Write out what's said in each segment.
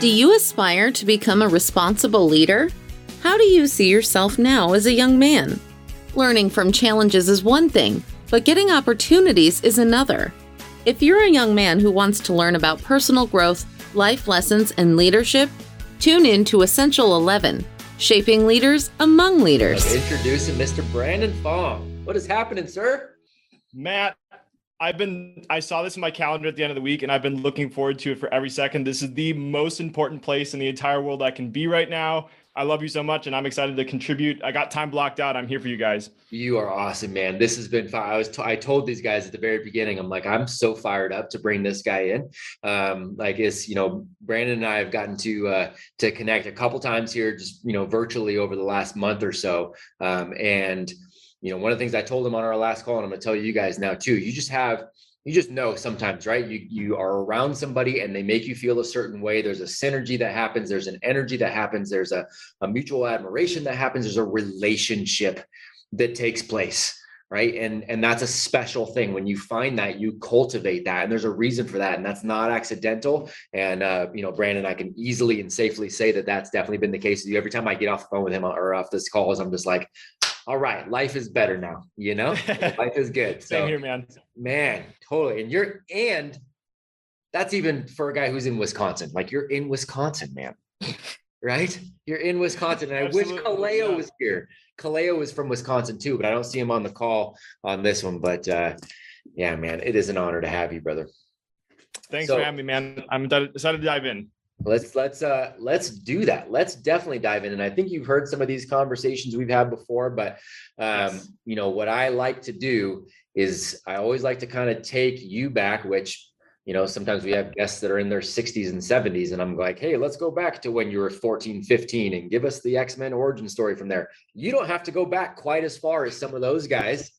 Do you aspire to become a responsible leader? How do you see yourself now as a young man? Learning from challenges is one thing, but getting opportunities is another. If you're a young man who wants to learn about personal growth, life lessons, and leadership, tune in to Essential 11 Shaping Leaders Among Leaders. Introducing Mr. Brandon Fong. What is happening, sir? Matt, I've been I saw this in my calendar at the end of the week and I've been looking forward to it for every second. This is the most important place in the entire world I can be right now. I love you so much and I'm excited to contribute. I got time blocked out. I'm here for you guys. You are awesome, man. This has been fun. I was t- I told these guys at the very beginning, I'm like, I'm so fired up to bring this guy in. Um, like it's, you know, Brandon and I have gotten to uh to connect a couple times here, just you know, virtually over the last month or so. Um, and you know, one of the things I told him on our last call, and I'm gonna tell you guys now too, you just have you just know sometimes, right? You you are around somebody and they make you feel a certain way. There's a synergy that happens, there's an energy that happens, there's a, a mutual admiration that happens, there's a relationship that takes place right? And and that's a special thing. When you find that you cultivate that and there's a reason for that and that's not accidental. And uh you know brandon i can easily and safely say that that's definitely been the case with you. Every time i get off the phone with him or off this calls i'm just like all right, life is better now. You know, life is good. So, Same here, man. Man, totally. And you're and that's even for a guy who's in Wisconsin. Like you're in Wisconsin, man. right? You're in Wisconsin. And I wish Kaleo yeah. was here. Kaleo is from Wisconsin too, but I don't see him on the call on this one. But uh yeah, man, it is an honor to have you, brother. Thanks so, for having me, man. I'm excited to dive in let's let's uh let's do that. Let's definitely dive in. And i think you've heard some of these conversations we've had before but um yes. you know what i like to do is i always like to kind of take you back which you know sometimes we have guests that are in their 60s and 70s and i'm like hey let's go back to when you were 14 15 and give us the x-men origin story from there. You don't have to go back quite as far as some of those guys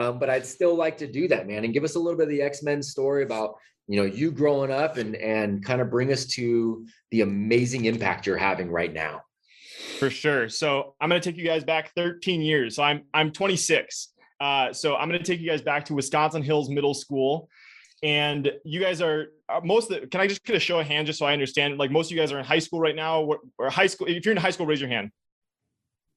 um, but I'd still like to do that, man, and give us a little bit of the X Men story about you know you growing up and and kind of bring us to the amazing impact you're having right now. For sure. So i'm going to take you guys back 13 years. So i'm i'm 26 uh, so i'm going to take you guys back to wisconsin hills middle school. And you guys are uh, most of the, can i just get a show of hands just so i understand? Like most of you guys are in high school right now. Or high school if you're in high school raise your hand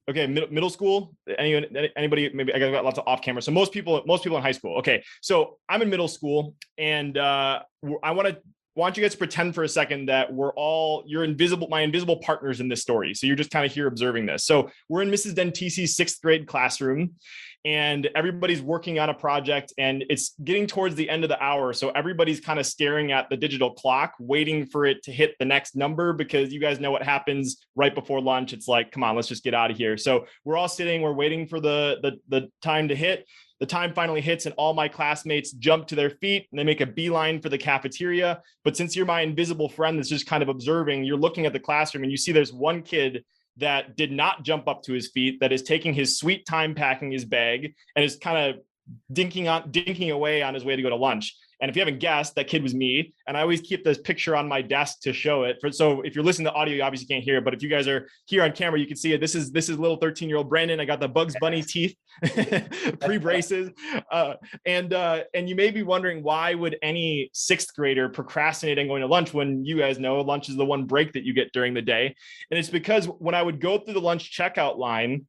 Okay, middle, middle school. Anyone, anybody? Maybe I got lots of off camera. So most people, most people in high school. Okay, so I'm in middle school, and uh, I want to want you guys pretend for a second that we're all you're invisible, my invisible partners in this story. So you're just kind of here observing this. So we're in Mrs. Dentisi's sixth grade classroom, and everybody's working on a project and it's getting towards the end of the hour so everybody's kind of staring at the digital clock waiting for it to hit the next number because you guys know what happens right before lunch it's like come on let's just get out of here so we're all sitting we're waiting for the the, the time to hit the time finally hits and all my classmates jump to their feet and they make a beeline for the cafeteria but since you're my invisible friend that's just kind of observing you're looking at the classroom and you see there's one kid that did not jump up to his feet, that is taking his sweet time packing his bag and is kind of dinking on dinking away on his way to go to lunch. And if you haven't guessed, that kid was me. And I always keep this picture on my desk to show it. For, so if you're listening to audio, you obviously can't hear it. But if you guys are here on camera, you can see it. This is this is little 13 year old Brandon. I got the Bugs Bunny teeth, pre braces, uh, and uh, and you may be wondering why would any sixth grader procrastinate on going to lunch when you guys know lunch is the one break that you get during the day. And it's because when I would go through the lunch checkout line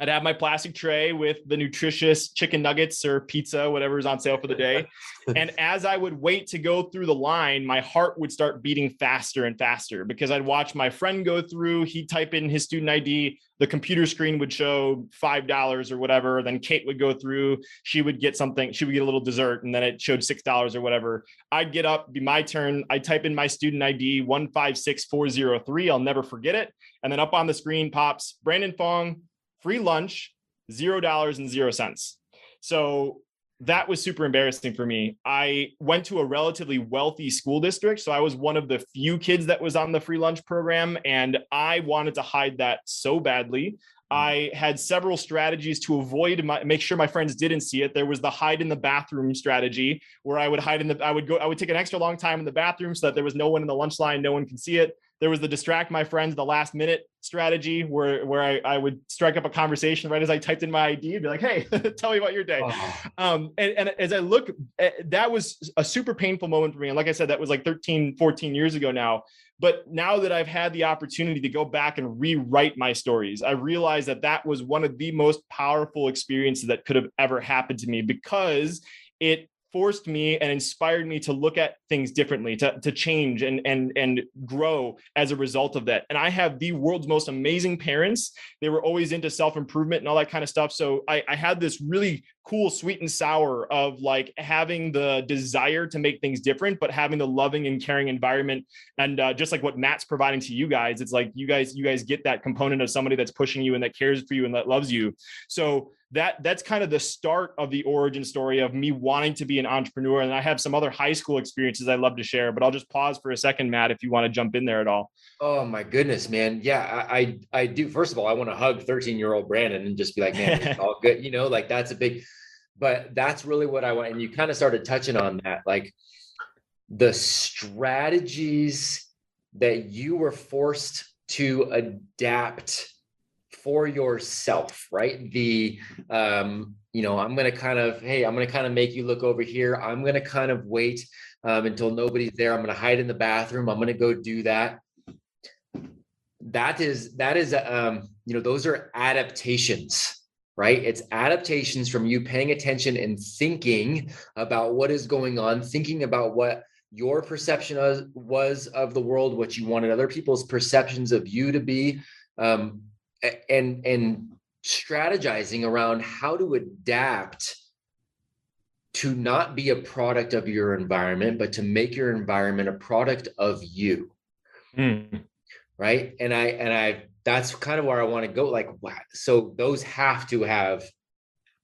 I'd have my plastic tray with the nutritious chicken nuggets or pizza, whatever's on sale for the day. and as I would wait to go through the line, my heart would start beating faster and faster because I'd watch my friend go through, he'd type in his student ID, the computer screen would show $5 or whatever. Then Kate would go through, she would get something, she would get a little dessert, and then it showed $6 or whatever. I'd get up, be my turn. I'd type in my student ID 156403. I'll never forget it. And then up on the screen pops Brandon Fong, free lunch, zero dollars and zero cents. So that was super embarrassing for me. I went to a relatively wealthy school district. So I was one of the few kids that was on the free lunch program. And I wanted to hide that so badly. Mm. I had several strategies to avoid my, make sure my friends didn't see it. There was the hide in the bathroom strategy where I would hide in the, I would go, I would take an extra long time in the bathroom so that there was no one in the lunch line, no one can see it. There was the distract my friends the last minute strategy where where I, I would strike up a conversation right as I typed in my ID and be like, hey, tell me about your day. Oh. Um, and, and as I look, eh, that was a super painful moment for me. And like I said, that was like 13, 14 years ago now. but now that I've had the opportunity to go back and rewrite my stories, I realized that that was one of the most powerful experiences that could have ever happened to me because it forced me and inspired me to look at things differently to, to change and and and grow as a result of that. And i have the world's most amazing parents. They were always into self-improvement and all that kind of stuff. So i, I had this really cool sweet and sour of like having the desire to make things different but having the loving and caring environment. And uh, just like what matt's providing to you guys it's like you guys you guys get that component of somebody that's pushing you and that cares for you and that loves you. So that that's kind of the start of the origin story of me wanting to be an entrepreneur. And i have some other high school experiences i love to share but i'll just pause for a second matt if you want to jump in there at all. Oh my goodness man. Yeah i i, I do. First of all i want to hug 13 year old brandon and just be like man it's all good you know like that's a big but that's really what i want. And you kind of started touching on that like the strategies that you were forced to adapt for yourself, right? The, um, you know, I'm to kind of, hey, I'm to kind of make you look over here. I'm to kind of wait um, until nobody's there. I'm to hide in the bathroom. I'm to go do that. That is, that is, um, you know, those are adaptations, right? It's adaptations from you paying attention and thinking about what is going on, thinking about what your perception was of the world, what you wanted other people's perceptions of you to be. Um, and and strategizing around how to adapt to not be a product of your environment but to make your environment a product of you mm. right and i and i that's kind of where i want to go like wow, so those have to have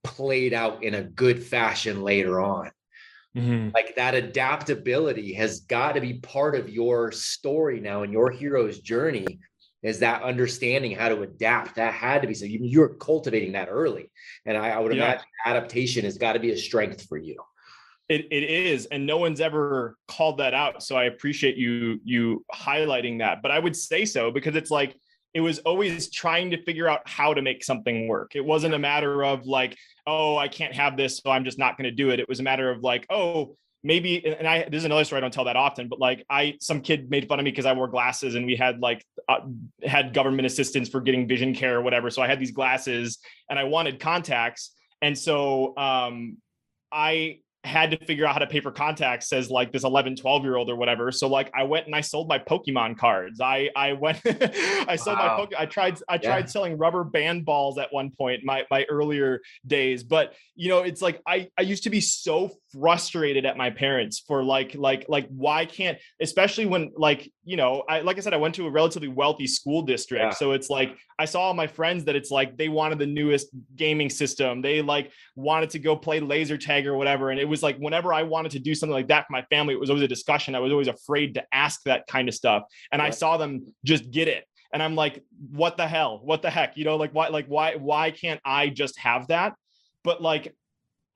played out in a good fashion later on mm-hmm. like that adaptability has got to be part of your story now and your hero's journey is that understanding how to adapt. That had to be so you, you're cultivating that early. And I, I would yeah. imagine adaptation has got to be a strength for you. It, it is and no one's ever called that out so i appreciate you you highlighting that but i would say so because it's like it was always trying to figure out how to make something work it wasn't a matter of like oh i can't have this so i'm just not going to do it it was a matter of like oh maybe and i this is another story i don't tell that often but like i some kid made fun of me because i wore glasses and we had like uh, had government assistance for getting vision care or whatever. So i had these glasses and i wanted contacts. And so um i had to figure out how to pay for contacts as like this 11 12 year old or whatever. So like i went and i sold my pokemon cards. I i went i sold wow. my poke i tried i tried yeah. selling rubber band balls at one point my my earlier days. But you know it's like i i used to be so frustrated at my parents for like like like why can't especially when like you know i like i said i went to a relatively wealthy school district. Yeah. so it's like i saw all my friends that it's like they wanted the newest gaming system. They like wanted to go play laser tag or whatever. And it was like whenever i wanted to do something like that for my family it was always a discussion. I was always afraid to ask that kind of stuff. And i saw them just get it. And i'm like what the hell? What the heck? You know like why like why why can't i just have that? But like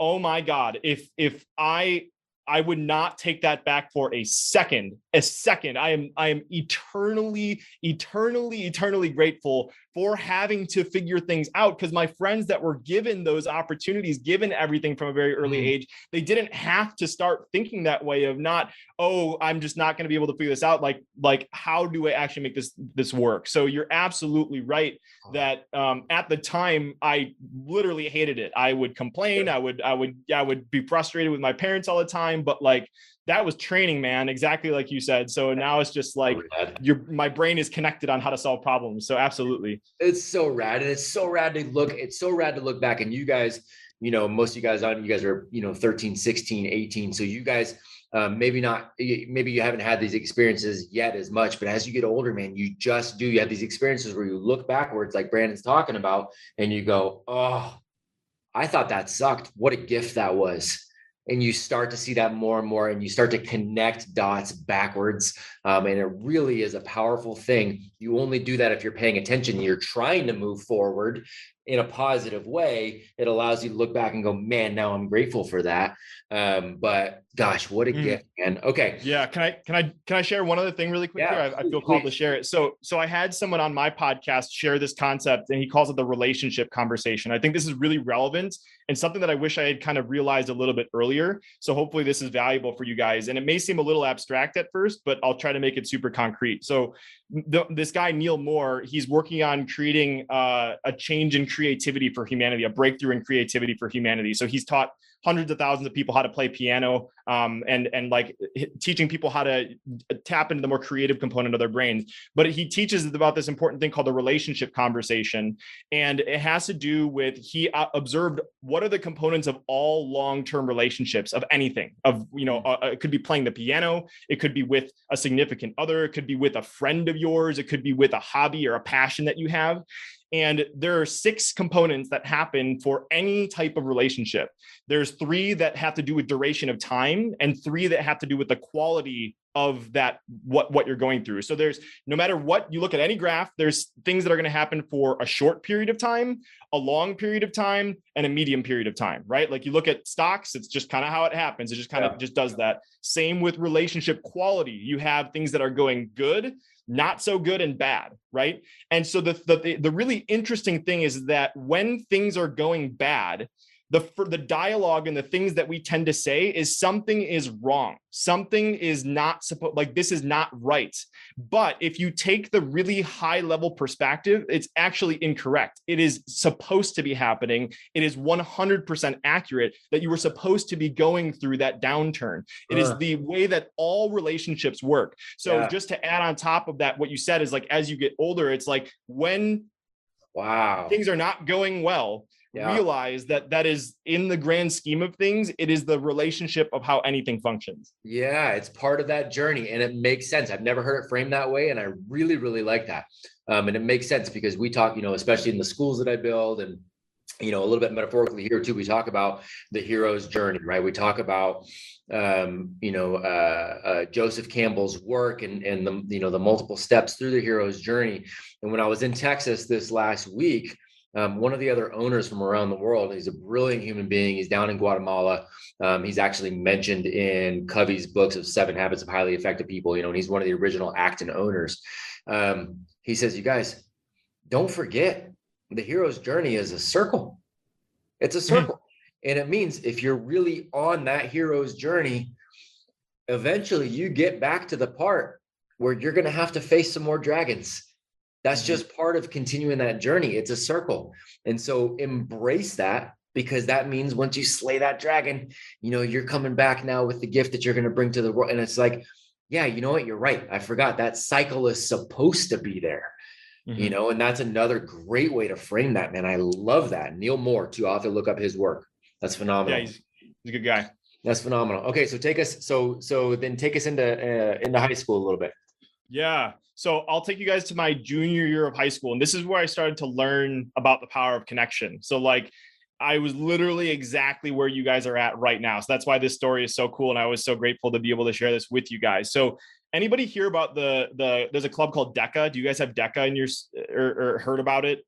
oh my god if if i i would not take that back for a second a second i am i am eternally eternally eternally grateful for having to figure things out because my friends that were given those opportunities, given everything from a very early mm. age, they didn't have to start thinking that way of not, oh, I'm just not going to be able to figure this out. Like, like how do I actually make this this work? So you're absolutely right that um, at the time I literally hated it. I would complain. I would I would I would be frustrated with my parents all the time. But like that was training, man, exactly like you said. So now it's just like your my brain is connected on how to solve problems. So absolutely. It's so rad. And it's so rad to look, it's so rad to look back. And you guys, you know, most of you guys on you guys are, you know, 13, 16, 18. So you guys um, maybe not maybe you haven't had these experiences yet as much but as you get older man you just do you have these experiences where you look backwards like brandon's talking about and you go oh i thought that sucked what a gift that was and you start to see that more and more and you start to connect dots backwards um, and it really is a powerful thing you only do that if you're paying attention you're trying to move forward in a positive way, it allows you to look back and go, man, now I'm grateful for that. Um, but gosh, what a mm. gift, man. Okay. Yeah. Can I, can I, can I share one other thing really quick yeah, I, I, feel called to share it. So, so I had someone on my podcast share this concept and he calls it the relationship conversation. I think this is really relevant and something that I wish I had kind of realized a little bit earlier. So hopefully this is valuable for you guys. And it may seem a little abstract at first, but I'll try to make it super concrete. So the, this guy, Neil Moore, he's working on creating uh, a change in creativity for humanity, a breakthrough in creativity for humanity. So he's taught hundreds of thousands of people how to play piano um, and and like teaching people how to tap into the more creative component of their brains. But he teaches about this important thing called the relationship conversation and it has to do with he uh, observed what are the components of all long-term relationships of anything of you know uh, it could be playing the piano it could be with a significant other it could be with a friend of yours it could be with a hobby or a passion that you have and there are six components that happen for any type of relationship. There's three that have to do with duration of time, and three that have to do with the quality of that what what you're going through. So there's no matter what you look at any graph, there's things that are going to happen for a short period of time, a long period of time, and a medium period of time, right? Like you look at stocks, it's just kind of how it happens. It just kind of yeah. just does that. Same with relationship quality. You have things that are going good, not so good and bad, right? And so the, the the really interesting thing is that when things are going bad, the for the dialogue and the things that we tend to say is something is wrong. Something is not supposed like this is not right. But if you take the really high level perspective it's actually incorrect. It is supposed to be happening. It is 100% accurate that you were supposed to be going through that downturn. It uh. is the way that all relationships work. So yeah. just to add on top of that what you said is like as you get older it's like when wow. things are not going well yeah. realize that that is in the grand scheme of things it is the relationship of how anything functions. Yeah it's part of that journey and it makes sense. I've never heard it framed that way and i really really like that. Um, and it makes sense because we talk you know especially in the schools that i build and you know a little bit metaphorically here too we talk about the hero's journey right? We talk about um, you know uh, uh, joseph campbell's work and and the you know the multiple steps through the hero's journey. And when i was in texas this last week um, one of the other owners from around the world. He's a brilliant human being. He's down in Guatemala. Um, he's actually mentioned in Covey's books of Seven Habits of Highly Effective People. You know, and he's one of the original Acton owners. Um, he says, "You guys, don't forget the hero's journey is a circle. It's a hmm. circle, mm-hmm. and it means if you're really on that hero's journey, eventually you get back to the part where you're going to have to face some more dragons." That's mm-hmm. just part of continuing that journey. It's a circle. And so embrace that because that means once you slay that dragon, you know, you're coming back now with the gift that you're going to bring to the world. And it's like, yeah, you know what? You're right. I forgot that cycle is supposed to be there. Mm-hmm. You know, and that's another great way to frame that, man. I love that. Neil Moore, too. I'll have to look up his work. That's phenomenal. Yeah, he's, he's a good guy. That's phenomenal. Okay, so take us. So so then take us into uh, into high school a little bit. Yeah. So I'll take you guys to my junior year of high school. And this is where I started to learn about the power of connection. So, like, I was literally exactly where you guys are at right now. So that's why this story is so cool. And I was so grateful to be able to share this with you guys. So, anybody hear about the, the, there's a club called DECA. Do you guys have DECA in your, or, or heard about it?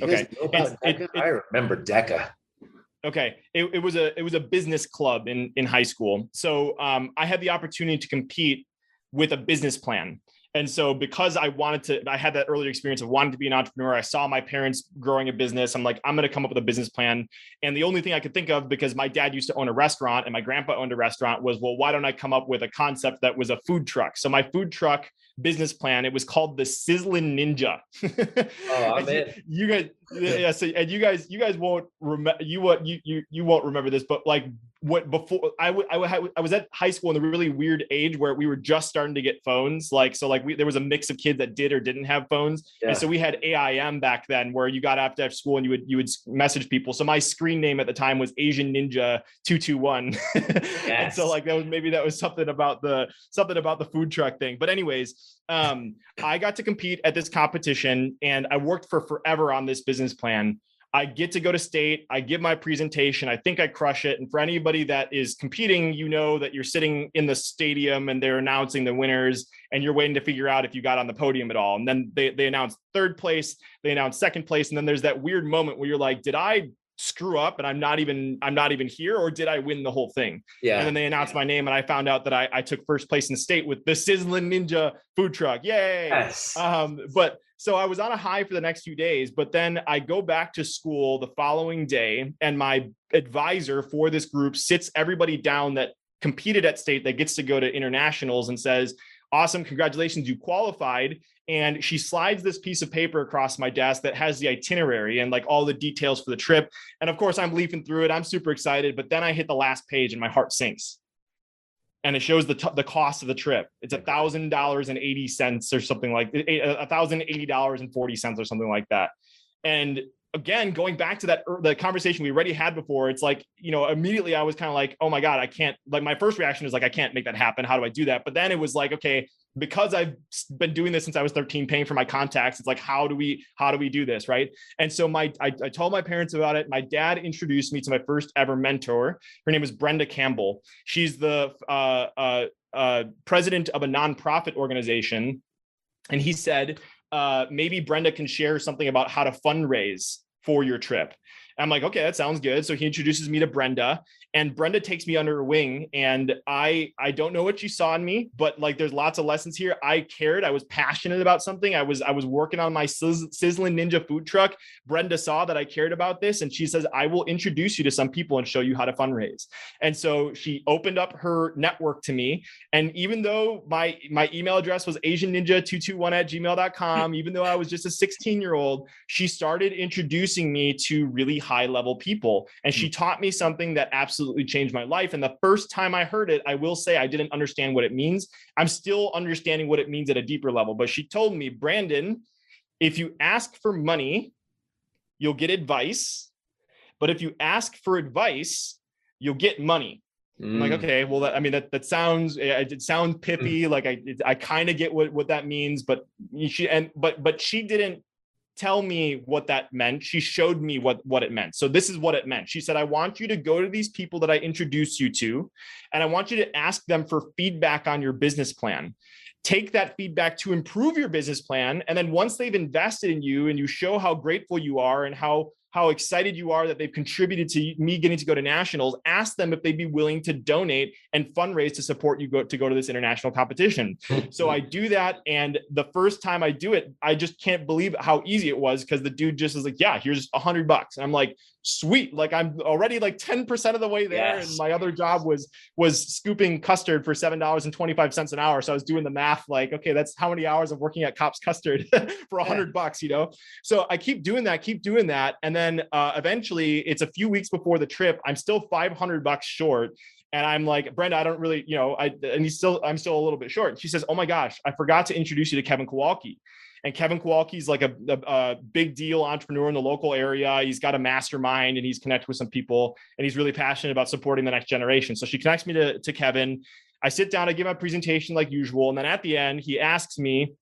okay. It, it, I remember DECA okay it, it was a it was a business club in in high school so um, i had the opportunity to compete with a business plan. And so, because I wanted to, I had that earlier experience of wanting to be an entrepreneur. I saw my parents growing a business. I'm like, I'm going to come up with a business plan. And the only thing I could think of, because my dad used to own a restaurant and my grandpa owned a restaurant, was, well, why don't I come up with a concept that was a food truck? So, my food truck business plan, it was called the Sizzling Ninja. oh, I'm in. You guys, yeah. So, and you guys, you guys won't remember, you what you, you, you won't remember this, but like what before I, w- I, w- I was at high school in the really weird age where we were just starting to get phones like so like we there was a mix of kids that did or didn't have phones yeah. and so we had AIM back then where you got after school and you would you would message people so my screen name at the time was Asian Ninja 221 and so like that was maybe that was something about the something about the food truck thing but anyways um I got to compete at this competition and I worked for forever on this business plan I get to go to state. I give my presentation. I think I crush it. And for anybody that is competing, you know that you're sitting in the stadium and they're announcing the winners and you're waiting to figure out if you got on the podium at all. And then they, they announce third place, they announce second place. And then there's that weird moment where you're like, did I screw up and I'm not even I'm not even here or did I win the whole thing? Yeah. And then they announced my name and I found out that I, I took first place in state with the Sizzling Ninja food truck. Yay. Yes. Um, but so I was on a high for the next few days, but then I go back to school the following day and my advisor for this group sits everybody down that competed at state that gets to go to internationals and says, awesome congratulations you qualified. And she slides this piece of paper across my desk that has the itinerary and like all the details for the trip. And of course i'm leafing through it i'm super excited but then i hit the last page and my heart sinks. And it shows the t- the cost of the trip. It's a thousand dollars and eighty cents or something like eh, eh, a thousand eighty dollars and forty cents or something like that. And again going back to that the conversation we already had before it's like you know immediately i was kind of like oh my god i can't like my first reaction is like i can't make that happen. How do i do that? But then it was like okay because i've been doing this since i was 13 paying for my contacts it's like how do we how do we do this? Right? And so my I, I told my parents about it. My dad introduced me to my first ever mentor. Her name is brenda campbell. She's the uh, uh, uh, president of a nonprofit organization. And he said uh, maybe Brenda can share something about how to fundraise for your trip. I'm like, okay, that sounds good. So he introduces me to Brenda, and Brenda takes me under her wing. And I I don't know what she saw in me, but like there's lots of lessons here. I cared. I was passionate about something. I was I was working on my sizz- sizzling ninja food truck. Brenda saw that I cared about this, and she says, I will introduce you to some people and show you how to fundraise. And so she opened up her network to me. And even though my my email address was Asian Ninja 221 at gmail.com, even though I was just a 16 year old, she started introducing me to really high level people. And she hmm. taught me something that absolutely changed my life. And the first time I heard it, I will say I didn't understand what it means. I'm still understanding what it means at a deeper level. But she told me, Brandon, if you ask for money, you'll get advice. But if you ask for advice, you'll get money. I'm like, Mm. okay, well, that, I mean, that that sounds it, it sounds pippy. Like I it, I kind of get what what that means, but she and but but she didn't tell me what that meant. She showed me what what it meant. So this is what it meant. She said, I want you to go to these people that I introduce you to, and I want you to ask them for feedback on your business plan. Take that feedback to improve your business plan, and then once they've invested in you and you show how grateful you are and how how excited you are that they've contributed to me getting to go to nationals ask them if they'd be willing to donate and fundraise to support you go to go to this international competition. So i do that and the first time i do it i just can't believe how easy it was because the dude just was like yeah here's a hundred bucks. And i'm like sweet like i'm already like 10% of the way there Yes. and my other job was was scooping custard for seven dollars and 25 cents an hour so i was doing the math like okay that's how many hours of working at Kopp's custard for a hundred bucks you know so I keep doing that, keep doing that, and then uh, eventually it's a few weeks before the trip. I'm still 500 bucks short, and I'm like, Brenda, I don't really, you know, I and he's still, I'm still a little bit short. She says, Oh my gosh, I forgot to introduce you to Kevin Kowalski. And Kevin Kowalski's like a, a, a big deal entrepreneur in the local area. He's got a mastermind and he's connected with some people, and he's really passionate about supporting the next generation. So she connects me to, to Kevin. I sit down, I give my presentation like usual, and then at the end, he asks me,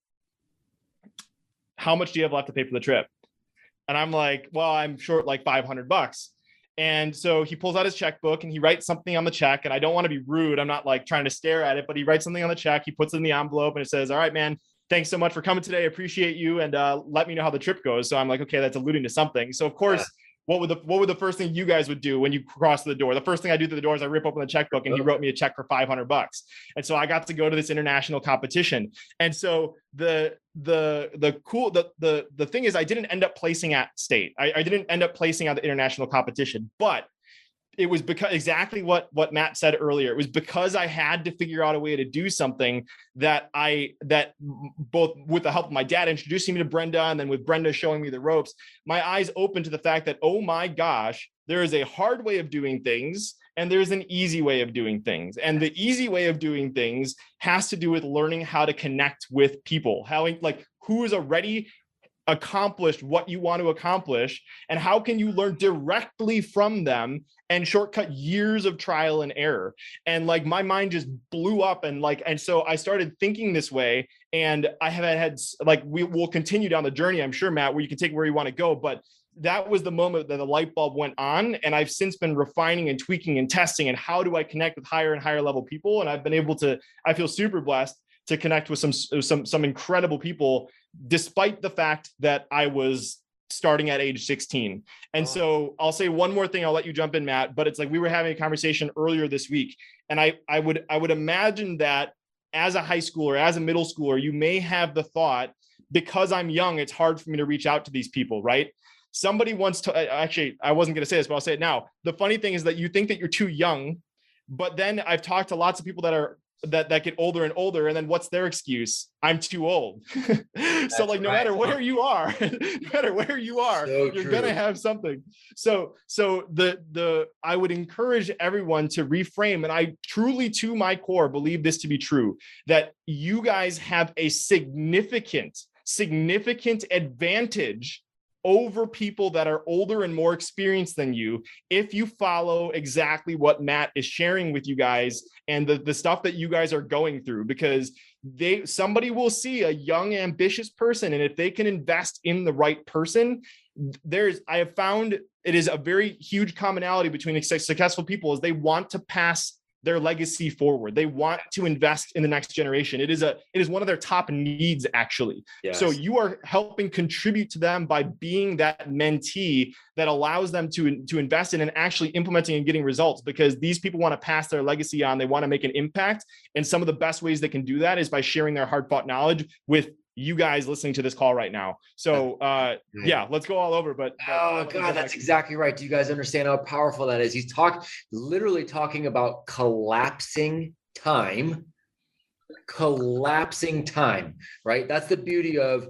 how much do you have left to pay for the trip? And I'm like, well, I'm short like 500 bucks. And so he pulls out his checkbook and he writes something on the check. And I don't want to be rude. I'm not like trying to stare at it, but he writes something on the check. He puts it in the envelope and it says, All right, man, thanks so much for coming today. I appreciate you. And uh, let me know how the trip goes. So I'm like, okay, that's alluding to something. So of course, Yeah. what would the what would the first thing you guys would do when you cross the door? The first thing I do to the door is I rip open the checkbook and he wrote me a check for 500 bucks. And so I got to go to this international competition. And so the the the cool the the the thing is I didn't end up placing at state. I, I didn't end up placing at the international competition, but it was because exactly what what Matt said earlier. It was because I had to figure out a way to do something that I that both with the help of my dad introducing me to Brenda and then with Brenda showing me the ropes, my eyes opened to the fact that oh my gosh, there is a hard way of doing things and there's an easy way of doing things. And the easy way of doing things has to do with learning how to connect with people, how like who is already accomplished what you want to accomplish and how can you learn directly from them and shortcut years of trial and error? And like my mind just blew up and like and so i started thinking this way and i have had like we will continue down the journey i'm sure matt where you can take where you want to go but that was the moment that the light bulb went on and i've since been refining and tweaking and testing and how do i connect with higher and higher level people? And i've been able to i feel super blessed to connect with some some some incredible people despite the fact that i was starting at age 16 and oh. so i'll say one more thing i'll let you jump in matt but it's like we were having a conversation earlier this week and i i would i would imagine that as a high schooler as a middle schooler you may have the thought because i'm young it's hard for me to reach out to these people right? Somebody wants to actually i wasn't going to say this but i'll say it now. The funny thing is that you think that you're too young but then i've talked to lots of people that are that that get older and older and then what's their excuse i'm too old so like no right. matter where you are no matter where you are so you're true. gonna have something so so the the i would encourage everyone to reframe and i truly to my core believe this to be true that you guys have a significant significant advantage over people that are older and more experienced than you if you follow exactly what Matt is sharing with you guys and the, the stuff that you guys are going through because they somebody will see a young ambitious person and if they can invest in the right person there's i have found it is a very huge commonality between successful people is they want to pass their legacy forward. They want to invest in the next generation. It is a it is one of their top needs actually. Yes. So you are helping contribute to them by being that mentee that allows them to to invest in and actually implementing and getting results because these people want to pass their legacy on. They want to make an impact and some of the best ways they can do that is by sharing their hard-fought knowledge with you guys listening to this call right now. So uh yeah, let's go all over. But, oh god, that's exactly right. Do you guys understand how powerful that is? He's talk literally talking about collapsing time, collapsing time, right? That's the beauty of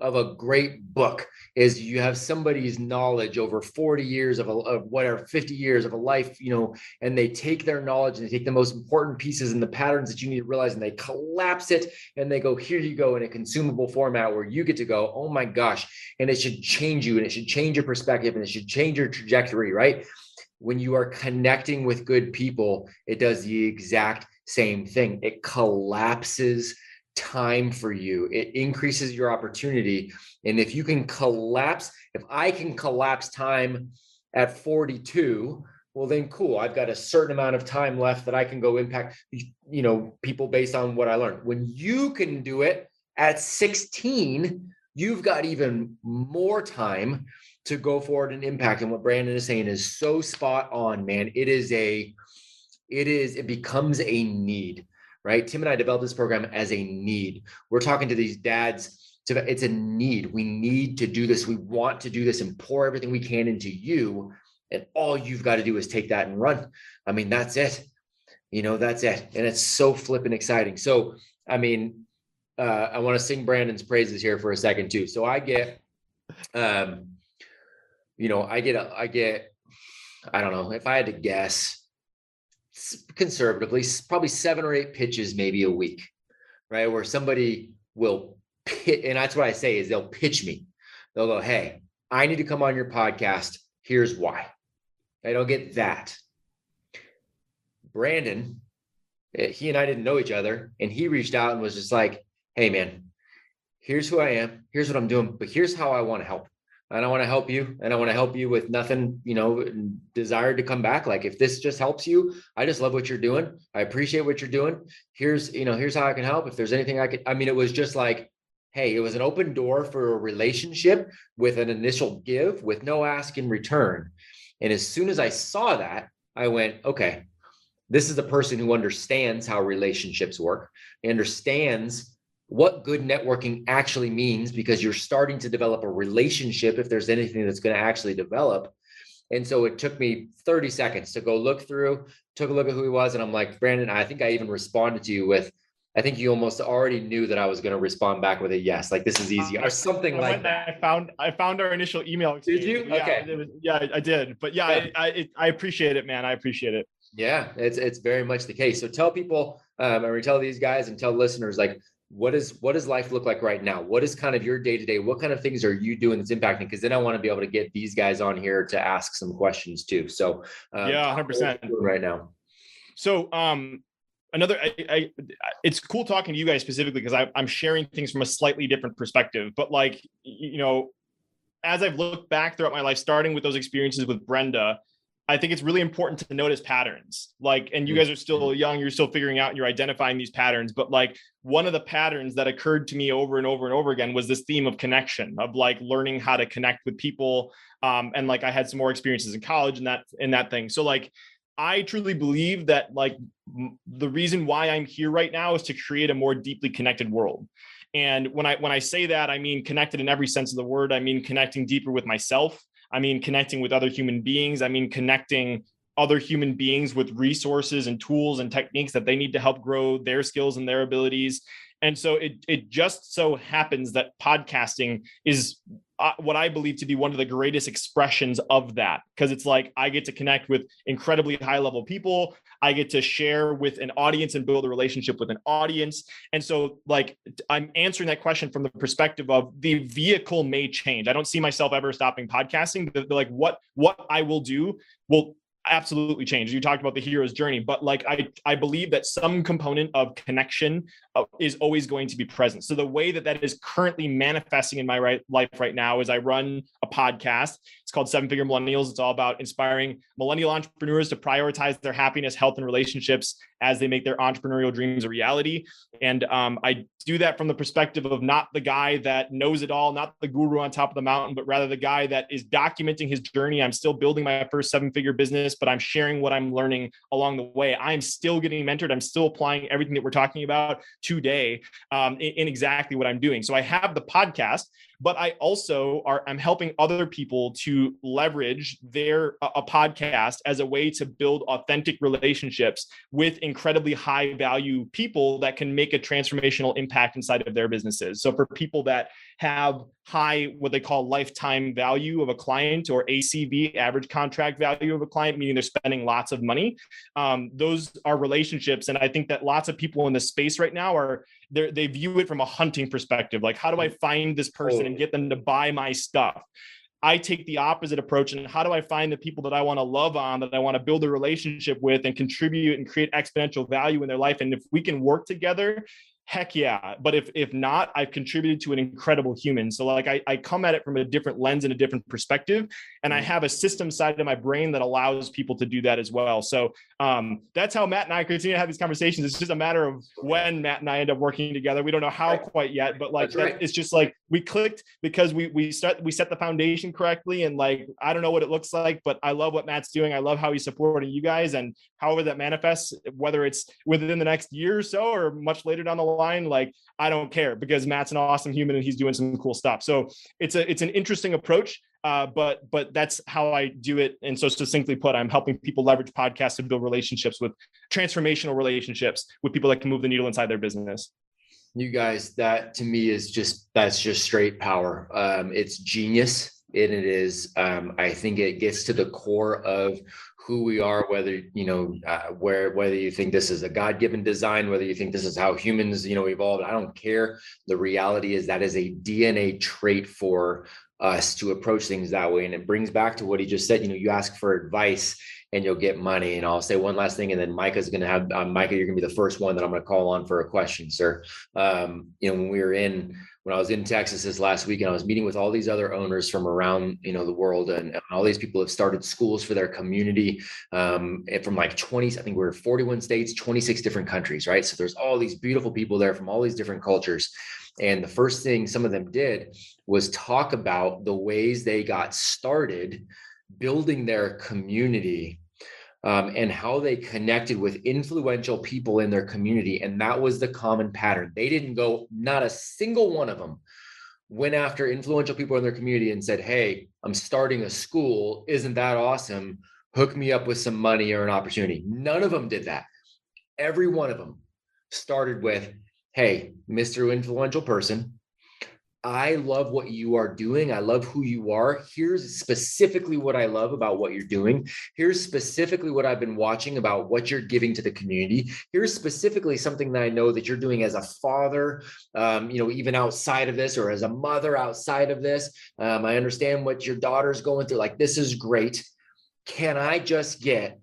of a great book is you have somebody's knowledge over 40 years of, a, of whatever 50 years of a life you know and they take their knowledge and they take the most important pieces and the patterns that you need to realize and they collapse it and they go here you go in a consumable format where you get to go oh my gosh and it should change you and it should change your perspective and it should change your trajectory right? When you are connecting with good people it does the exact same thing. It collapses time for you. It increases your opportunity. And if you can collapse, if I can collapse time at 42, well then cool. I've got a certain amount of time left that I can go impact you know people based on what I learned. When you can do it at 16, you've got even more time to go forward and impact. And what Brandon is saying is so spot on, man. It is a it is it becomes a need right? Tim and I developed this program as a need. We're talking to these dads. To, it's a need. We need to do this. We want to do this and pour everything we can into you. And all you've got to do is take that and run. I mean, that's it. You know, that's it. And it's so flipping exciting. So, I mean, uh, I want to sing Brandon's praises here for a second too. So I get, um, you know, I get, I get, I don't know if I had to guess, conservatively, probably seven or eight pitches maybe a week, right? Where somebody will pit, and that's what I say is they'll pitch me. They'll go, "Hey, I need to come on your podcast. Here's why." I don't get that. Brandon, eh, he and I didn't know each other, and he reached out and was just like, "Hey, man, here's who I am. Here's what I'm doing, but here's how I want to help." And I want to help you and I want to help you with nothing, you know, desired to come back. Like if this just helps you, I just love what you're doing. I appreciate what you're doing. Here's, you know, here's how I can help. If there's anything I could, I mean, it was just like, hey, it was an open door for a relationship with an initial give with no ask in return. And as soon as I saw that, I went, okay, this is a person who understands how relationships work, understands what good networking actually means because you're starting to develop a relationship if there's anything that's going to actually develop. And so it took me 30 seconds to go look through, took a look at who he was. And I'm like, Brandon, I think I even responded to you with, I think you almost already knew that I was going to respond back with a yes, like this is easy or something I like that. I found I found our initial email. Exchange. Did you? Yeah, okay. Was, yeah, I did. But yeah, yeah. I, I, I appreciate it, man. I appreciate it. Yeah, it's it's very much the case. So tell people, um, and we tell these guys and tell listeners like what is what does life look like right now? What is kind of your day to day what kind of things are you doing that's impacting? Because then i want to be able to get these guys on here to ask some questions too. So um, yeah 100% right now? So um another I, I it's cool talking to you guys specifically because i'm sharing things from a slightly different perspective but like you know as I've looked back throughout my life, starting with those experiences with Brenda, I think it's really important to notice patterns. Like, and you guys are still young, you're still figuring out you're identifying these patterns. But like one of the patterns that occurred to me over and over and over again was this theme of connection, of like learning how to connect with people. Um, and like I had some more experiences in college and that in that thing. So like I truly believe that like the reason why I'm here right now is to create a more deeply connected world. And when I when I say that, I mean connected in every sense of the word. I mean connecting deeper with myself I mean, connecting with other human beings. I mean, connecting other human beings with resources and tools and techniques that they need to help grow their skills and their abilities. And so it it just so happens that podcasting is what I believe to be one of the greatest expressions of that because it's like I get to connect with incredibly high level people. I get to share with an audience and build a relationship with an audience. And so, like, I'm answering that question from the perspective of the vehicle may change. I don't see myself ever stopping podcasting. The, like, what what I will do will absolutely changed. You talked about the hero's journey, but like I I believe that some component of connection uh, is always going to be present. So the way that that is currently manifesting in my right life right now is I run a podcast. It's called Seven Figure Millennials. It's all about inspiring millennial entrepreneurs to prioritize their happiness, health, and relationships as they make their entrepreneurial dreams a reality. And um, I do that from the perspective of not the guy that knows it all, not the guru on top of the mountain, but rather the guy that is documenting his journey. I'm still building my first seven figure business, but I'm sharing what I'm learning along the way. I'm still getting mentored. I'm still applying everything that we're talking about today um, in, in exactly what I'm doing. So I have the podcast, but I also are I'm helping other people to leverage their a, podcast as a way to build authentic relationships with incredibly high value people that can make a transformational impact inside of their businesses. So for people that have high what they call lifetime value of a client or ACV average contract value of a client meaning they're spending lots of money um, those are relationships and I think that lots of people in the space right now are they view it from a hunting perspective. Like how do I mm-hmm. find this person and get them to buy my stuff? I take the opposite approach and how do I find the people that I want to love on, that I want to build a relationship with and contribute and create exponential value in their life. And if we can work together heck yeah. But if if not i've contributed to an incredible human. So like I, I come at it from a different lens and a different perspective and i mm-hmm. have a system side of my brain that allows people to do that as well. So um, that's how matt and i continue to have these conversations. It's just a matter of when matt and i end up working together. We don't know how quite yet but like right. it's just like we clicked because we we start we set the foundation correctly. And like i don't know what it looks like but i love what matt's doing. I love how he's supporting you guys. And however that manifests whether it's within the next year or so or much later down the line like i don't care because matt's an awesome human and he's doing some cool stuff. So it's a it's an interesting approach uh, but but that's how i do it and so succinctly put i'm helping people leverage podcasts to build relationships with transformational relationships with people that can move the needle inside their business you guys that to me is just that's just straight power um, it's genius and it is um, i think it gets to the core of who we are, whether you know uh, where whether you think this is a God-given design, whether you think this is how humans you know evolved. I don't care. The reality is that is a DNA trait for us to approach things that way, and it brings back to what he just said. You know, you ask for advice and you'll get money. And I'll say one last thing, and then Micah's going to have um, Micah. You're going to be the first one that I'm going to call on for a question, sir. Um, you know, when we were in when I was in Texas this last week and I was meeting with all these other owners from around, you know, the world and, and all these people have started schools for their community um, from like 20, I think we're 41 states, 26 different countries, right? So there's all these beautiful people there from all these different cultures. And the first thing some of them did was talk about the ways they got started building their community um, and how they connected with influential people in their community. And that was the common pattern. They didn't go, not a single one of them went after influential people in their community and said, Hey, I'm starting a school. Isn't that awesome? Hook me up with some money or an opportunity. None of them did that. Every one of them started with, Hey, Mr. Influential Person, I love what you are doing. I love who you are. Here's specifically what I love about what you're doing. Here's specifically what I've been watching about what you're giving to the community. Here's specifically something that I know that you're doing as a father, um, you know, even outside of this, or as a mother outside of this. Um, I understand what your daughter's going through. Like, this is great. Can I just get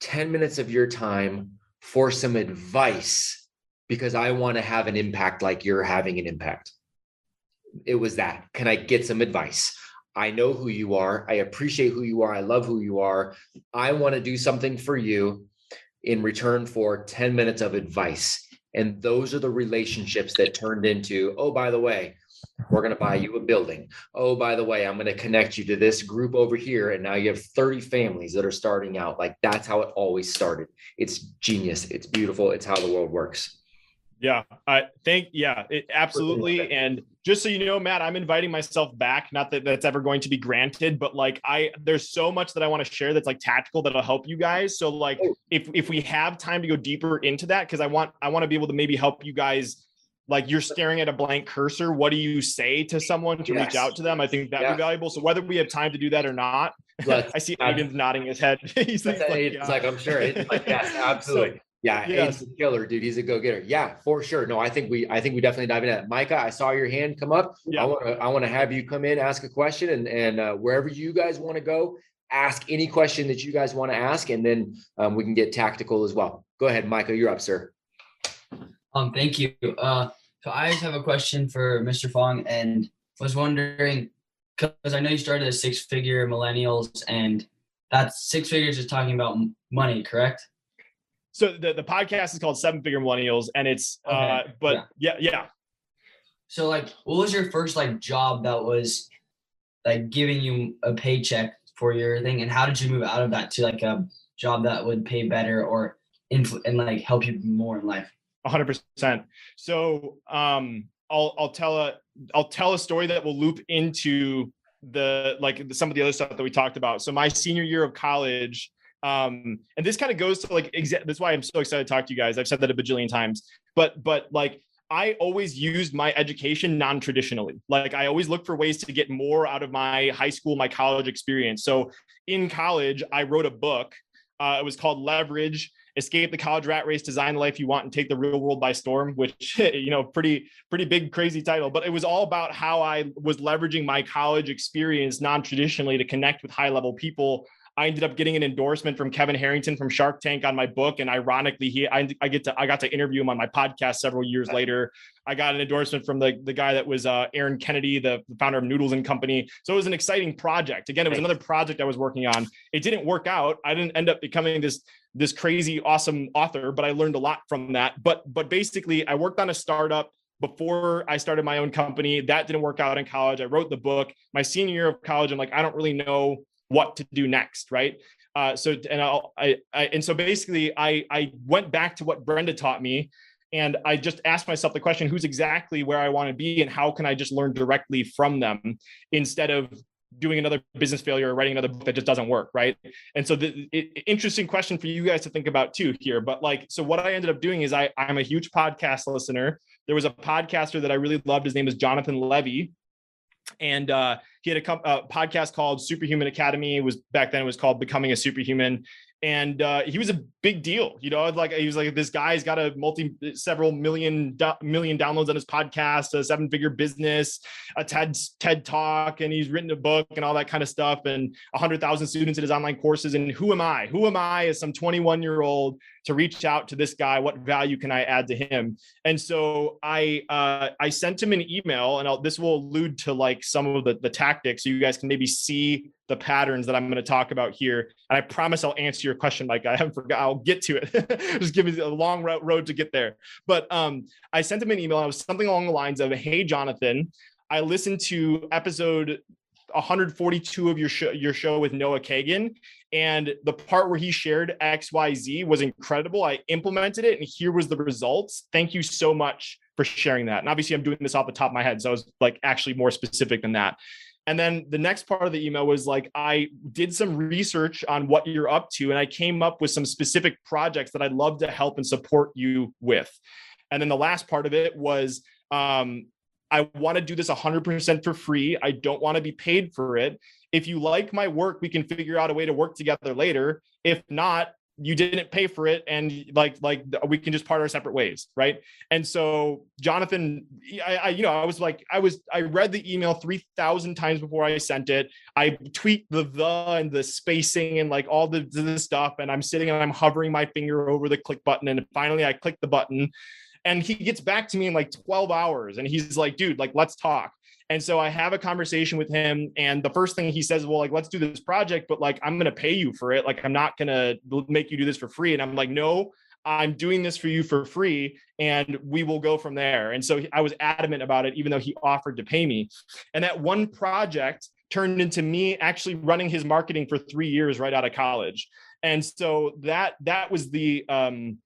10 minutes of your time for some advice? Because I want to have an impact like you're having an impact it was that can i get some advice I know who you are. I appreciate who you are. I love who you are. I want to do something for you in return for 10 minutes of advice. And those are the relationships that turned into, oh, by the way, we're going to buy you a building. Oh, by the way, I'm going to connect you to this group over here. And now you have 30 families that are starting out. Like that's how it always started. It's genius. It's beautiful. It's how the world works. Yeah, I think yeah, it absolutely. And just so you know, Matt, I'm inviting myself back. Not that that's ever going to be granted, but like I, there's so much that I want to share that's like tactical that'll help you guys. So like, oh. if if we have time to go deeper into that, because I want I want to be able to maybe help you guys. Like you're staring at a blank cursor. What do you say to someone to yes. reach out to them? I think that'd be valuable. So whether we have time to do that or not, I see uh, Aiden's nodding his head. He's like, yeah. like, I'm sure. It's like, yes, absolutely. So, yeah, yes. he's a killer, dude. He's a go-getter. Yeah, for sure. No, I think we I think we definitely dive into that. Micah, I saw your hand come up. Yeah. I want to I want to have you come in, ask a question, and and uh, wherever you guys want to go, ask any question that you guys want to ask, and then um, we can get tactical as well. Go ahead, Micah. You're up, sir. Um, thank you. Uh, so I just have a question for Mr. Fong, and was wondering because I know you started a six-figure millennials, and that six figures is talking about money, correct? So the, the podcast is called Seven Figure Millennials, and it's okay. uh, but yeah. yeah, yeah. So like, what was your first like job that was like giving you a paycheck for your thing, and how did you move out of that to like a job that would pay better or influ- and like help you more in life? hundred percent. So um, I'll I'll tell a I'll tell a story that will loop into the like some of the other stuff that we talked about. So my senior year of college, um, and this kind of goes to like exa- that's why I'm so excited to talk to you guys. I've said that a bajillion times, but but like I always used my education non-traditionally. Like I always look for ways to get more out of my high school, my college experience. So in college, I wrote a book. Uh, it was called Leverage: Escape the College Rat Race, Design the Life You Want, and Take the Real World by Storm. Which you know, pretty pretty big, crazy title. But it was all about how I was leveraging my college experience non-traditionally to connect with high-level people I ended up getting an endorsement from Kevin Harrington from Shark Tank on my book, and ironically, he I, I get to I got to interview him on my podcast several years later. I got an endorsement from the the guy that was uh, Aaron Kennedy, the, the founder of Noodles and Company. So it was an exciting project. Again, it was another project I was working on. It didn't work out. I didn't end up becoming this this crazy awesome author, but I learned a lot from that. But but basically, I worked on a startup before I started my own company. That didn't work out in college. I wrote the book. My senior year of college, I'm like, I don't really know what to do next, right? Uh, so and I'll, I, I and so basically I I went back to what Brenda taught me, and I just asked myself the question: Who's exactly where I want to be, and how can I just learn directly from them instead of doing another business failure or writing another book that just doesn't work, right? And so the it, interesting question for you guys to think about too here. But like, so what I ended up doing is I I'm a huge podcast listener. There was a podcaster that I really loved. His name is Jonathan Levy and uh, he had a, a, podcast called Superhuman Academy. It was back then it was called Becoming a Superhuman, and uh, he was a big deal. You know, like he was like this guy's got a multi several million do, million downloads on his podcast, a seven figure business, a TED TED talk, and he's written a book and all that kind of stuff, and hundred thousand students in his online courses. And who am I? Who am I as some 21 year old to reach out to this guy? What value can I add to him? And so I uh, I sent him an email, and I'll, this will allude to like some of the the tactics, so you guys can maybe see the patterns that I'm going to talk about here. And I promise I'll answer your question, Like I haven't forgot. I'll get to it. Just give me a long road to get there. But um, I sent him an email. It was something along the lines of, "Hey, Jonathan, I listened to episode 142 of your show, your show with Noah Kagan, and the part where he shared X, Y, Z was incredible. I implemented it, and here was the results. Thank you so much." For sharing that. And obviously, I'm doing this off the top of my head. So I was like actually more specific than that. And then the next part of the email was like, I did some research on what you're up to, and I came up with some specific projects that I'd love to help and support you with. And then the last part of it was, um, I want to do this 100% for free. I don't want to be paid for it. If you like my work, we can figure out a way to work together later. If not, you didn't pay for it and like like we can just part our separate ways right? And so jonathan I, I, you know i was like i was i read the email 3000 times before i sent it. I tweet the the and the spacing and like all the, the stuff and i'm sitting and i'm hovering my finger over the click button and finally i click the button and he gets back to me in like 12 hours and he's like dude like let's talk And so I have a conversation with him, and the first thing he says, "Well, like let's do this project, but like I'm going to pay you for it. Like I'm not going to make you do this for free." And I'm like, "No, I'm doing this for you for free and we will go from there. And so I was adamant about it, even though he offered to pay me. And that one project turned into me actually running his marketing for three years right out of college. And so that that was the um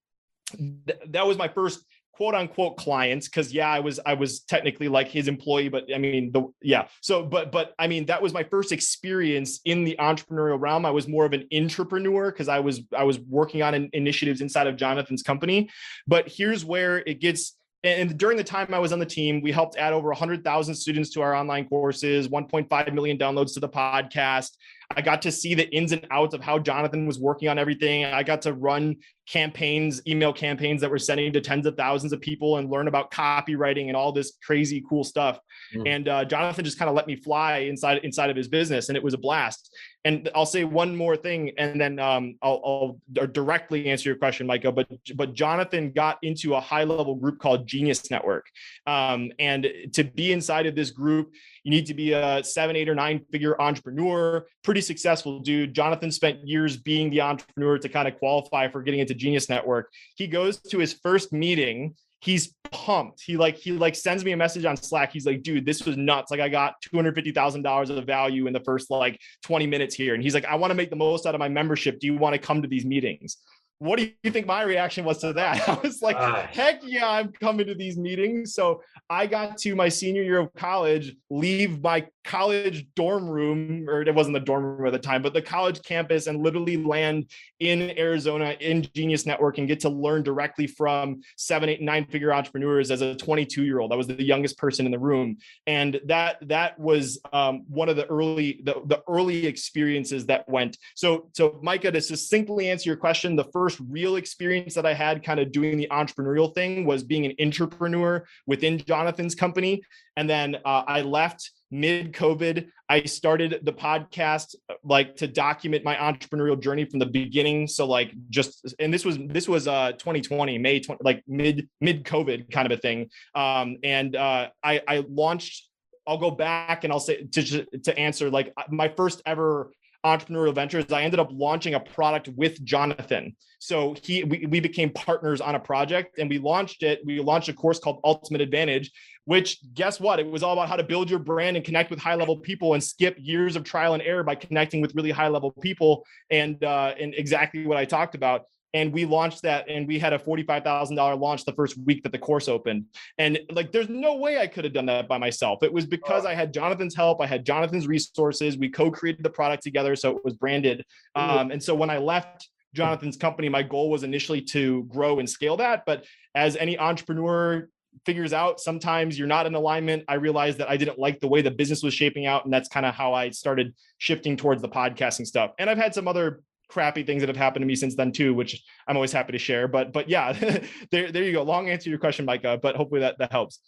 th- that was my first quote unquote clients because yeah i was i was technically like his employee but i mean the yeah. So but but i mean that was my first experience in the entrepreneurial realm. I was more of an entrepreneur because i was i was working on initiatives inside of jonathan's company. But here's where it gets and during the time I was on the team, we helped add over 100,000 students to our online courses, 1.5 million downloads to the podcast. I got to see the ins and outs of how Jonathan was working on everything. I got to run campaigns, email campaigns that were sending to tens of thousands of people and learn about copywriting and all this crazy cool stuff. Mm. And uh, Jonathan just kind of let me fly inside inside of his business, and it was a blast. And I'll say one more thing, and then um, I'll, I'll, directly answer your question, Micah. But but Jonathan got into a high level group called Genius Network, um, and to be inside of this group, you need to be a seven, eight, or nine figure entrepreneur, pretty successful dude. Jonathan spent years being the entrepreneur to kind of qualify for getting into Genius Network. He goes to his first meeting he's pumped. He like he like sends me a message on Slack. He's like, dude, this was nuts. Like I got two hundred fifty thousand dollars of value in the first like twenty minutes here, and he's like, I want to make the most out of my membership. Do you want to come to these meetings? What do you think my reaction was to that? I was like, uh, heck yeah, I'm coming to these meetings. So I got to my senior year of college, leave my college dorm room, or it wasn't the dorm room at the time, but the college campus and literally land in Arizona in Genius Network and get to learn directly from seven, eight, nine figure entrepreneurs as a 22 year old. I was the youngest person in the room. And that that was um, one of the early the, the early experiences that went. So so Micah, to succinctly answer your question, the first first real experience that I had kind of doing the entrepreneurial thing was being an entrepreneur within Jonathan's company. And then uh, I left mid COVID. I started the podcast like to document my entrepreneurial journey from the beginning. So like just and this was this was uh 2020 May 20, like mid mid COVID kind of a thing. Um, and uh, I I launched. I'll go back and I'll say to to answer like my first ever entrepreneurial ventures i ended up launching a product with jonathan. So he we, we became partners on a project and we launched it. We launched a course called ultimate advantage which guess what? It was all about how to build your brand and connect with high level people and skip years of trial and error by connecting with really high level people. And uh, and exactly what i talked about and we launched that and we had a $45,000 launch the first week that the course opened. And like there's no way I could have done that by myself. It was because I had Jonathan's help, I had Jonathan's resources, we co-created the product together so it was branded. Um, and so when I left Jonathan's company, my goal was initially to grow and scale that, but as any entrepreneur figures out sometimes you're not in alignment i realized that i didn't like the way the business was shaping out and that's kind of how i started shifting towards the podcasting stuff and i've had some other crappy things that have happened to me since then too, which I'm always happy to share. But but yeah, there there you go. Long answer to your question, Micah, but hopefully that that helps.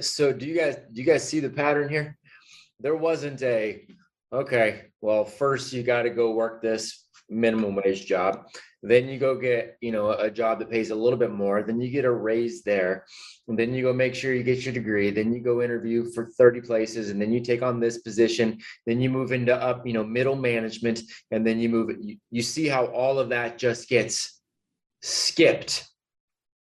So do you guys do you guys see the pattern here? There wasn't a okay. Well, first you got to go work this minimum wage job. Then you go get you know a job that pays a little bit more. Then you get a raise there. And then you go make sure you get your degree. Then you go interview for 30 places. And then you take on this position. Then you move into up you know middle management. And then you move you, you see how all of that just gets skipped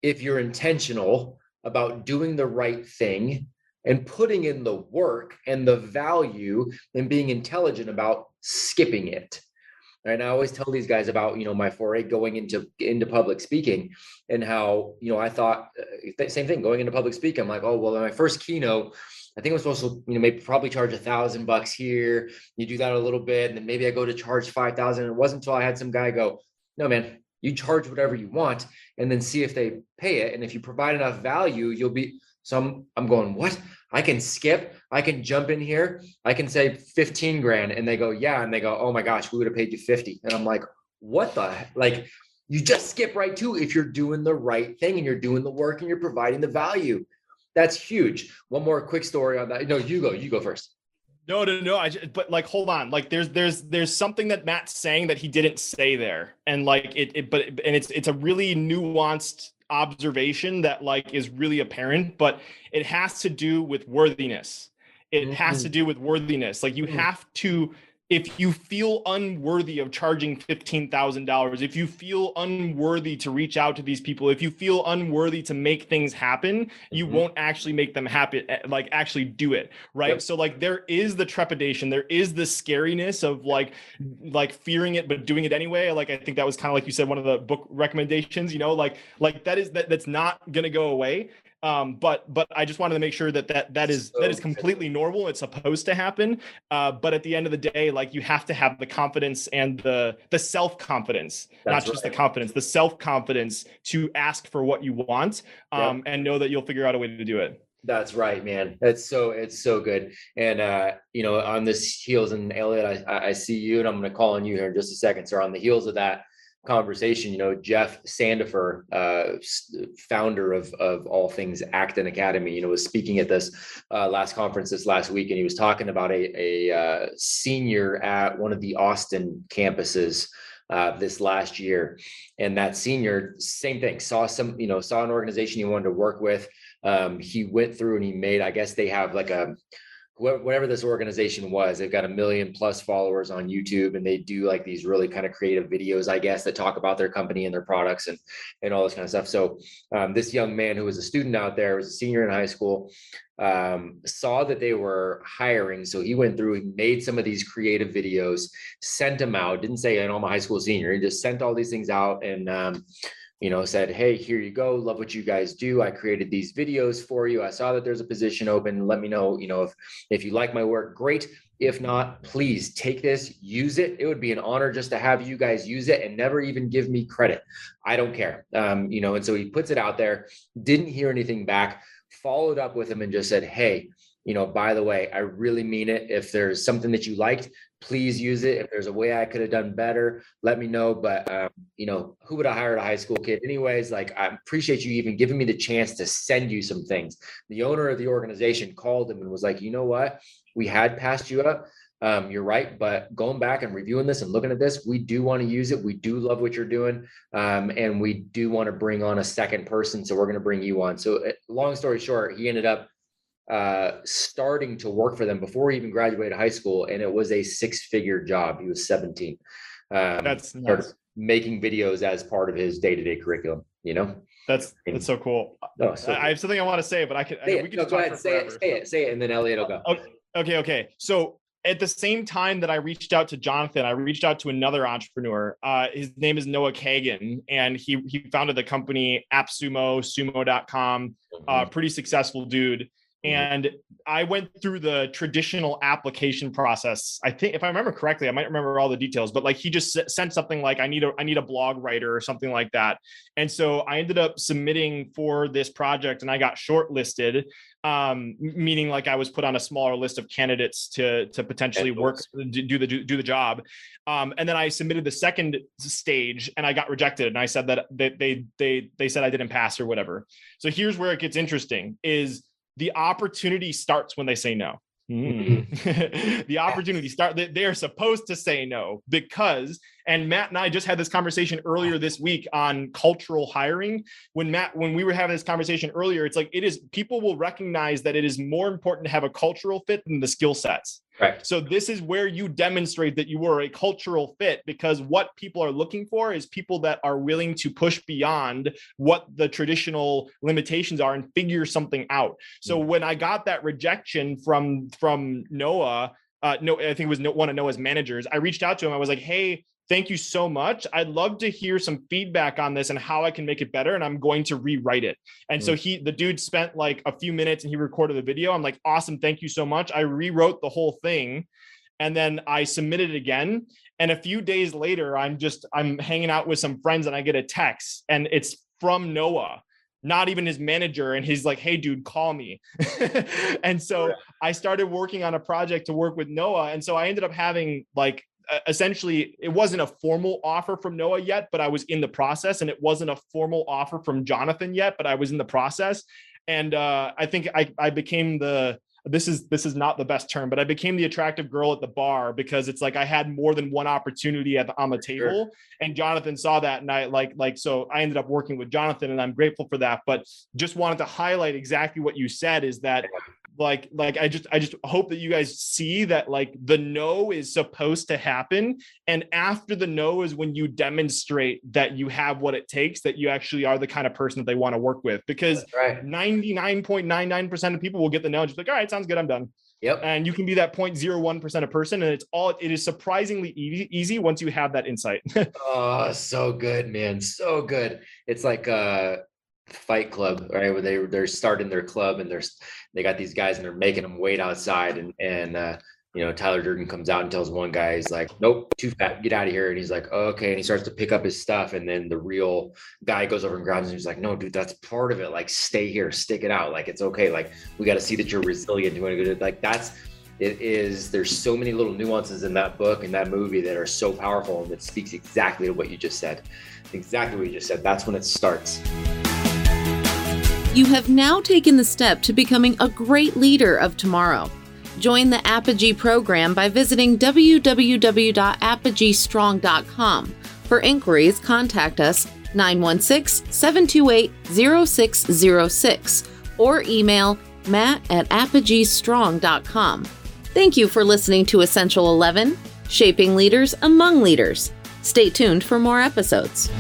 if you're intentional about doing the right thing and putting in the work and the value and being intelligent about skipping it and I always tell these guys about, you know, my foray going into into public speaking and how, you know, I thought uh, same thing going into public speaking. I'm like, oh, well, my first keynote, I think I'm supposed to, you know, maybe probably charge a thousand bucks here. You do that a little bit, and then maybe I go to charge five thousand. It wasn't until I had some guy go, no, man, you charge whatever you want, and then see if they pay it. And if you provide enough value, you'll be. So I'm, I'm going, what? I can skip, I can jump in here, I can say 15 grand. And they go, yeah. And they go, oh my gosh, we would have paid you 50. And I'm like, what the like you just skip right to if you're doing the right thing and you're doing the work and you're providing the value. That's huge. One more quick story on that. No, you go, you go first. No, no, no. I just, but like, hold on. Like, there's, there's, there's something that Matt's saying that he didn't say there, and like it, it but and it's, it's a really nuanced observation that like is really apparent, but it has to do with worthiness. it has to Mm-hmm. do with worthiness. Like you Mm. have to if you feel unworthy of charging $15,000, if you feel unworthy to reach out to these people, if you feel unworthy to make things happen, you Mhm. won't actually make them happen, eh, like actually do it. Right. Yep. So, like, there is the trepidation, there is the scariness of like, like fearing it, but doing it anyway. Like, I think that was kind of like you said, one of the book recommendations, you know, like, like that is that that's not going to go away um but but i just wanted to make sure that that that is that is So- completely normal it's supposed to happen uh but at the end of the day like you have to have the confidence and the the self confidence not just the confidence the self confidence to ask for what you want Yep. um and know that you'll figure out a way to do it That's right, man. That's so it's so good. And uh, you know, on this heels and Elliot, I- I, I see you, and I'm going to call on you here in just a second. So on the heels of that conversation, you know, Jeff Sandefer, uh, founder of of all things Acton Academy, you know, was speaking at this uh, last conference this last week, and he was talking about a a uh, senior at one of the Austin campuses. Uh, this last year, and that senior, same thing, saw some, you know, saw an organization he wanted to work with, um, he went through and he made, I guess they have like a whatever this organization was, they've got a million plus followers on YouTube and they do like these really kind of creative videos, I guess, that talk about their company and their products and and all this kind of stuff. So um, this young man who was a student out there, was a senior in high school, um, saw that they were hiring. So he went through, he made some of these creative videos, sent them out, didn't say, I know I'm a high school senior. He just sent all these things out and um, you know, said, Hey, here you go. Love what you guys do. I created these videos for you. I saw that there's a position open. Let me know, you know, if if you like my work, great. If not, please take this, use it. It would be an honor just to have you guys use it and never even give me credit. I don't care. Um, you know, and so he puts it out there, didn't hear anything back, followed up with him and just said, Hey, you know, by the way, I really mean it. If there's something that you liked, please use it. If there's a way I could have done better, let me know. But um, you know, who would have hired a high school kid anyways? Like, I appreciate you even giving me the chance to send you some things. The owner of the organization called him and was like, you know what? We had passed you up. Um, you're right, but going back and reviewing this and looking at this, we do want to use it. We do love what you're doing, um, and we do want to bring on a second person. So we're going to bring you on. So, uh, long story short, he ended up uh, starting to work for them before he even graduated high school, and it was a six-figure job. He was 17. Um, that's nuts. making videos as part of his day-to-day curriculum. You know, that's that's so cool oh, so I I have something i want to say but i could I- say we it. could No, just go ahead, say it, say it, say it, and then Elliot will go. Okay, okay. So at the same time that I reached out to Jonathan, I reached out to another entrepreneur. Uh, his name is Noah Kagan, and he he founded the company AppSumo, sumo.com. Uh, pretty successful dude. Mhm. And I went through the traditional application process. I think if I remember correctly, I might remember all the details, but like he just sent something like I need a I need a blog writer or something like that. And so I ended up submitting for this project and I got shortlisted um meaning like I was put on a smaller list of candidates to to potentially work do do the do, do the job um and then I submitted the second stage and I got rejected and I said that they they they they said I didn't pass or whatever so here's where it gets interesting is the opportunity starts when they say no Mm. the opportunity start they, they are supposed to say no because and matt and i just had this conversation earlier this week on cultural hiring when matt when we were having this conversation earlier it's like it is people will recognize that it is more important to have a cultural fit than the skill sets Correct. so this is where you demonstrate that you are a cultural fit because what people are looking for is people that are willing to push beyond what the traditional limitations are and figure something out. So when I got that rejection from from Noah, uh, no, I think it was no, one of Noah's managers. I reached out to him. I was like, "Hey, thank you so much. I'd love to hear some feedback on this and how I can make it better. And I'm going to rewrite it. And so mm. he, the dude spent like a few minutes and he recorded the video. I'm like, awesome. Thank you so much. I rewrote the whole thing and then I submitted it again. And a few days later, I'm just, I'm hanging out with some friends and I get a text and it's from Noah not even his manager and he's like hey dude call me and so i started working on a project to work with noah and so i ended up having like essentially it wasn't a formal offer from noah yet but i was in the process and it wasn't a formal offer from jonathan yet but i was in the process. And uh, i think I, I became the this is this is not the best term but i became the attractive girl at the bar because it's like i had more than one opportunity at the, on the table Sure. and jonathan saw that and i like like so i ended up working with jonathan and i'm grateful for that. But just wanted to highlight exactly what you said is that like like i just i just hope that you guys see that like the no is supposed to happen and after the no is when you demonstrate that you have what it takes that you actually are the kind of person that they want to work with because right. 99.99% of people will get the no and just like all right sounds good i'm done Yep. and you can be that 0.01% of person and it's all it is surprisingly easy, easy once you have that insight Oh, so good, man. So good. It's like uh Fight Club, right? Where they they're starting their club and there's they got these guys and they're making them wait outside and and uh you know Tyler Durden comes out and tells one guy he's like nope too fat get out of here and he's like oh, okay and he starts to pick up his stuff and then the real guy goes over and grabs him he's like no dude that's part of it like stay here stick it out like it's okay like we got to see that you're resilient you want to go to like that's it is there's so many little nuances in that book and that movie that are so powerful and that speaks exactly to what you just said exactly what you just said that's when it starts You have now taken the step to becoming a great leader of tomorrow. Join the Apogee program by visiting www.apogeestrong.com. For inquiries, contact us 916 728 0606 or email matt at apogeestrong.com. Thank you for listening to Essential 11, Shaping Leaders Among Leaders. Stay tuned for more episodes.